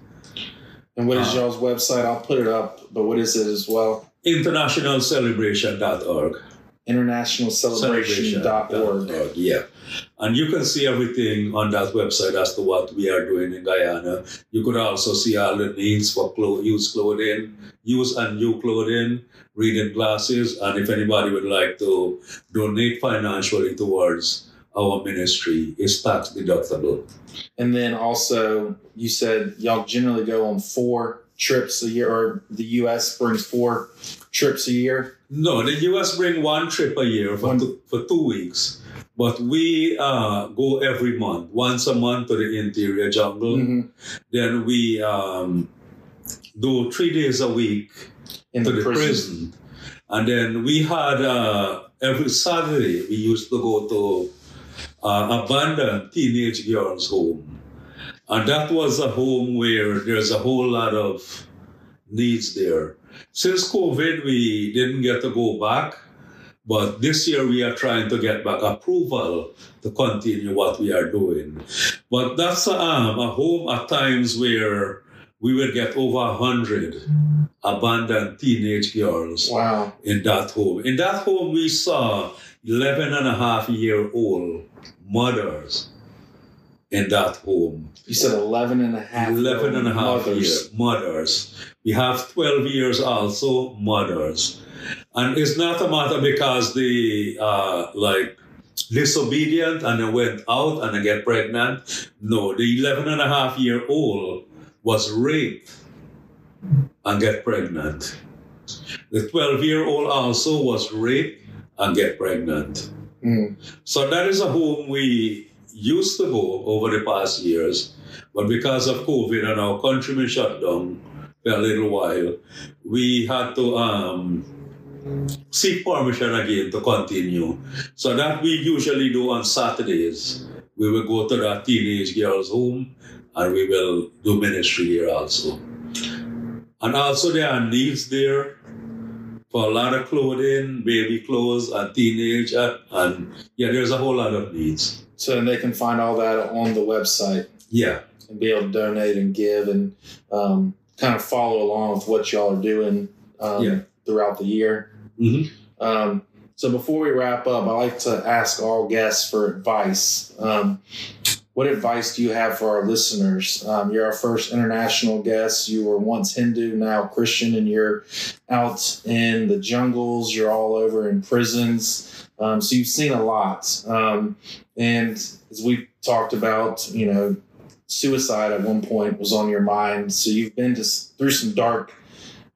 And what is Uh, y'all's website? I'll put it up, but what is it as well? internationalcelebration.org. Internationalcelebration.org. Yeah. And you can see everything on that website as to what we are doing in Guyana. You could also see all the needs for clo- used clothing, used and new clothing, reading glasses, and if anybody would like to donate financially towards our ministry, it's tax deductible. And then also, you said y'all generally go on four trips a year, or the U.S. brings four trips a year. No, the US bring one trip a year for, two, for two weeks. But we uh, go every month, once a month to the interior jungle. Mhm. Then we um, do three days a week In to the the prison. prison. And then we had uh, every Saturday, we used to go to uh, abandoned teenage girls' home. And that was a home where there's a whole lot of needs there. Since COVID, we didn't get to go back. But this year we are trying to get back approval to continue what we are doing. But that's um, a home at times where we would get over a hundred abandoned teenage girls Wow. in that home. In that home, we saw 11 and a half year old mothers in that home. You said 11 and a half. 11 and a half mothers. years mothers. We have 12 years also mothers. And it's not a matter because they uh like disobedient and they went out and they get pregnant. No, the 11 and a half year old was raped and get pregnant. The 12 year old also was raped and get pregnant. Mm. So that is a home we used to go over the past years, but because of COVID and our country shut down for a little while, we had to um, seek permission again to continue. So that we usually do on Saturdays. We will go to that teenage girl's home and we will do ministry here also. And also there are needs there for a lot of clothing, baby clothes, and teenage, and, and yeah, there's a whole lot of needs. So they can find all that on the website Yeah, and be able to donate and give and um, kind of follow along with what y'all are doing um, Yeah. throughout the year. Mhm. Um, so before we wrap up, I like to ask all guests for advice. Um, what advice do you have for our listeners? Um, you're our first international guest. You were once Hindu, now Christian, and you're out in the jungles. You're all over in prisons. Um, so you've seen a lot. Um, and as we talked about, you know, suicide at one point was on your mind. So you've been just through some dark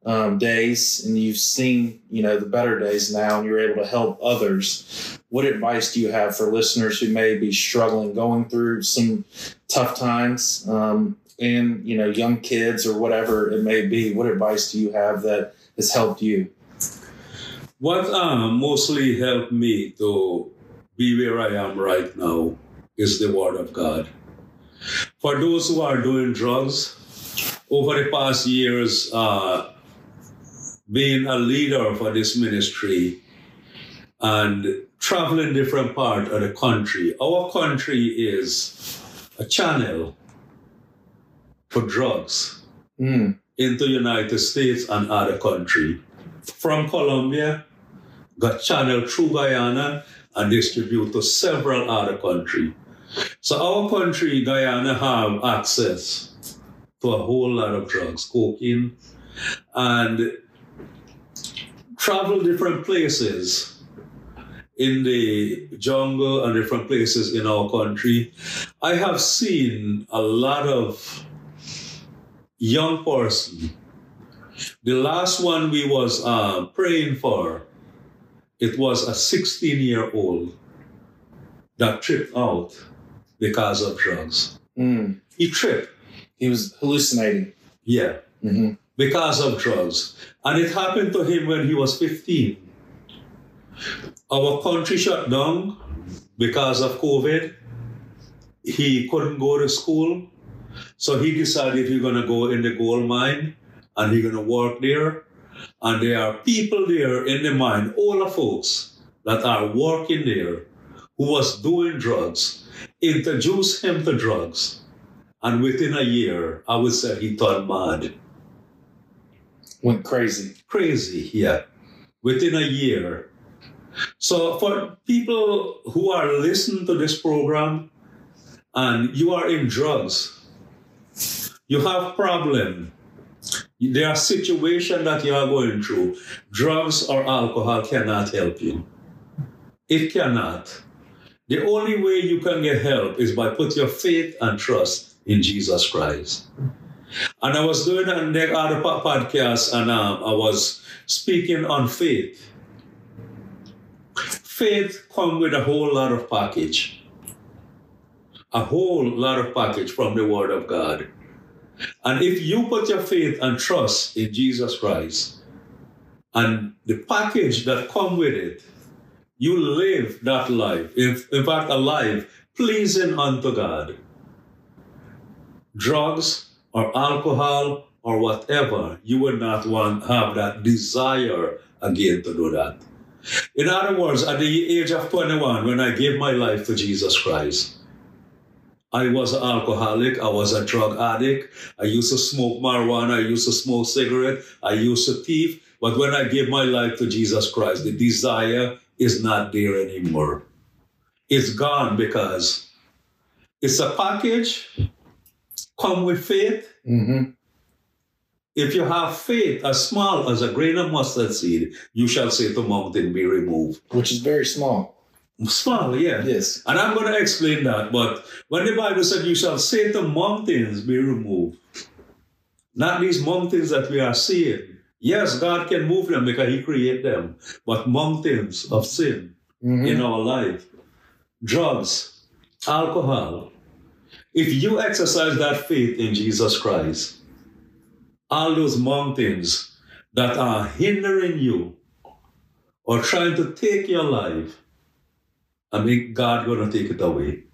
um, days and you've seen, you know, the better days now and you're able to help others. What advice do you have for listeners who may be struggling, going through some tough times, um, and, you know, young kids or whatever it may be? What advice do you have that has helped you? What um, mostly helped me to be where I am right now is the Word of God. For those who are doing drugs, over the past years, uh, being a leader for this ministry and traveling different part of the country, our country is a channel for drugs Mm. into United States and other country. From Colombia, got channeled through Guyana and distribute to several other country. So our country, Guyana, have access to a whole lot of drugs, cocaine, and travel different places in the jungle and different places in our country. I have seen a lot of young person. The last one we was uh, praying for, it was a 16 year old that tripped out because of drugs. Mm. He tripped, He was hallucinating. yeah, hmm because of drugs. And it happened to him when he was 15. Our country shut down because of COVID. He couldn't go to school. So he decided he's going to go in the gold mine and he's going to work there. And there are people there in the mine, all the folks that are working there who was doing drugs, introduced him to drugs. And within a year, I would say he turned mad Went crazy. crazy yeah within a year so for people who are listening to this program and you are in drugs you have problem. There are situations that you are going through. Drugs or alcohol cannot help you. It cannot. The only way you can get help is by put your faith and trust in jesus christ. And I was doing another po- podcast and um, I was speaking on faith. Faith come with a whole lot of package. A whole lot of package from the Word of God. And if you put your faith and trust in Jesus Christ and the package that come with it, you live that life. In, in fact, a life pleasing unto God. Drugs or alcohol or whatever, you would not want have that desire again to do that. In other words, at the age of 21, when I gave my life to Jesus Christ, I was an alcoholic, I was a drug addict, I used to smoke marijuana, I used to smoke cigarette, I used to thief. But when I gave my life to Jesus Christ, the desire is not there anymore. It's gone because it's a package, come with faith, hmm If you have faith as small as a grain of mustard seed, you shall say to mountain, be removed. Which is very small. Small, yeah. Yes. And I'm going to explain that. But when the Bible said, you shall say to mountains, be removed, not these mountains that we are seeing. Yes, God can move them because He created them, but mountains of sin Mhm. in our life, drugs, alcohol. If you exercise that faith in Jesus Christ, all those mountains that are hindering you or trying to take your life, I mean, God gonna take it away.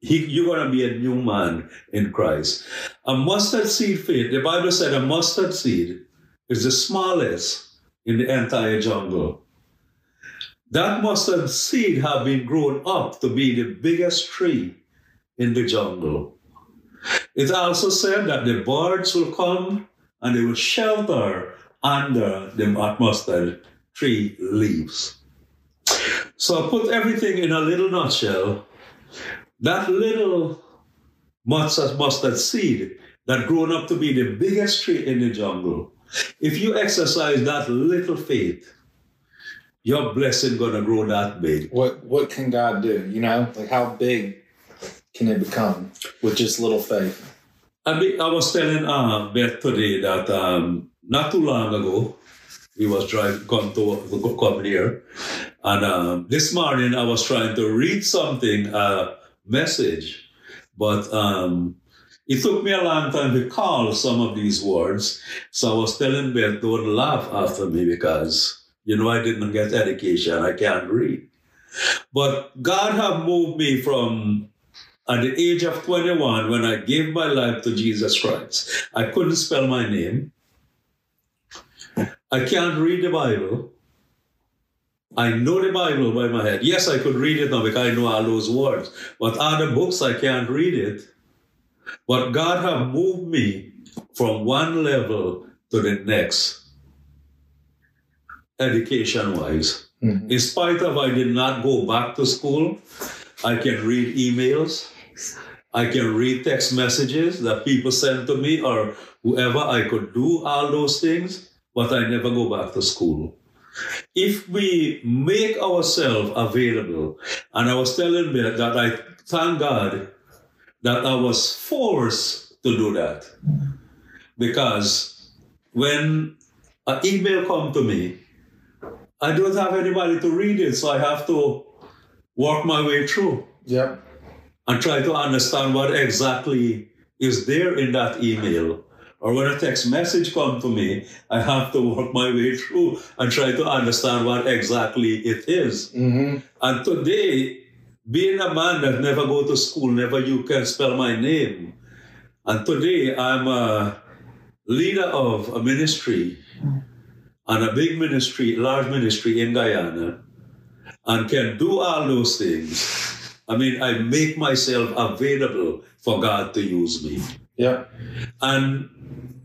He, you're gonna be a new man in Christ. A mustard seed faith. The Bible said a mustard seed is the smallest in the entire jungle. That mustard seed have been grown up to be the biggest tree in the jungle. It also said that the birds will come and they will shelter under the mustard tree leaves. So I put everything in a little nutshell. That little mustard, mustard seed that grown up to be the biggest tree in the jungle. If you exercise that little faith, your blessing gonna grow that big. What what can God do? You know, like how big can it become with just little faith? I I was telling uh, Beth today that um, not too long ago, we was driving come to come here, and um, this morning I was trying to read something, a uh, message, but um, it took me a long time to call some of these words. So I was telling Beth, don't laugh after me because you know I didn't get education, I can't read. But God have moved me from at the age of 21 when I gave my life to Jesus Christ. I couldn't spell my name. I can't read the Bible. I know the Bible by my head. Yes, I could read it now because I know all those words. But other books, I can't read it. But God have moved me from one level to the next, education-wise. Mm-hmm. In spite of I did not go back to school, I can read emails. I can read text messages that people send to me or whoever. I could do all those things, but I never go back to school. If we make ourselves available, and I was telling me that I thank God that I was forced to do that. Because when an email come to me, I don't have anybody to read it, so I have to work my way through. Yeah. And try to understand what exactly is there in that email. Or when a text message comes to me, I have to work my way through and try to understand what exactly it is. Mm-hmm. And today, being a man that never go to school, never you can spell my name. And today I'm a leader of a ministry and a big ministry, large ministry in Guyana, and can do all those things. I mean, I make myself available for God to use me. Yeah. And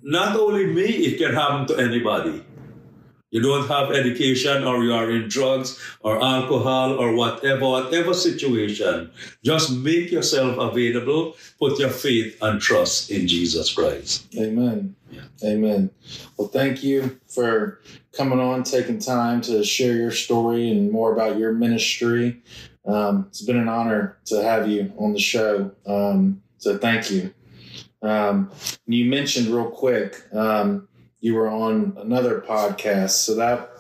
not only me, it can happen to anybody you don't have education or you are in drugs or alcohol or whatever, whatever situation, just make yourself available, put your faith and trust in Jesus Christ. Amen. Yeah. Amen. Well, thank you for coming on, taking time to share your story and more about your ministry. Um, it's been an honor to have you on the show. Um, so thank you. Um, you mentioned real quick, um, you were on another podcast. So that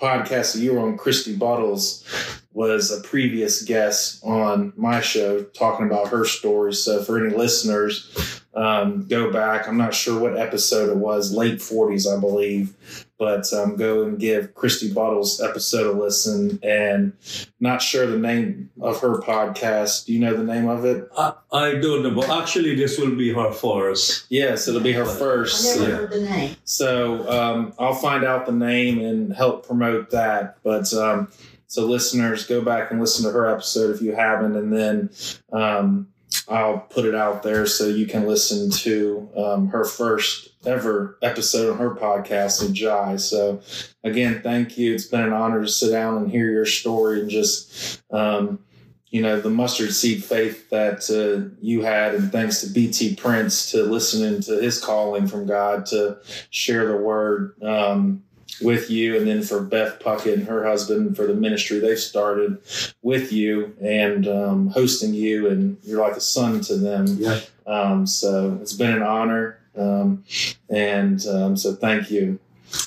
podcast that you were on, Christy Bottles, was a previous guest on my show talking about her story. So for any listeners, um, go back. I'm not sure what episode it was, late 40s, I believe. But um, go and give Christy Bottles episode a listen. And not sure the name of her podcast. Do you know the name of it? I, I don't know, but actually, this will be her first. Yes, it'll be her first. I never heard the name. So um, I'll find out the name and help promote that. But um, so listeners, go back and listen to her episode if you haven't, and then um, I'll put it out there so you can listen to um, her first ever episode on her podcast with Jai. So, again, thank you. It's been an honor to sit down and hear your story and just, um, you know, the mustard seed faith that uh, you had. And thanks to BT Prince to listening to his calling from God to share the word. Um, with you, and then for Beth Puckett and her husband for the ministry they've started with you and um, hosting you, and you're like a son to them. Yeah. Um, so it's been an honor, um, and um, so thank you.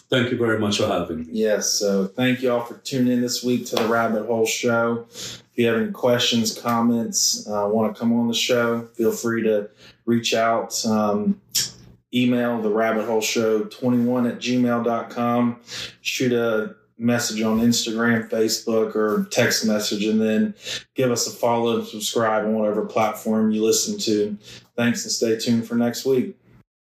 Thank you very much for having me. Yes. So thank you all for tuning in this week to the Rabbit Hole Show. If you have any questions, comments, uh, want to come on the show, feel free to reach out. Email the rabbit hole show 21 at gmail.com shoot a message on instagram facebook or text message and then give us a follow and subscribe on whatever platform you listen to. Thanks and stay tuned for next week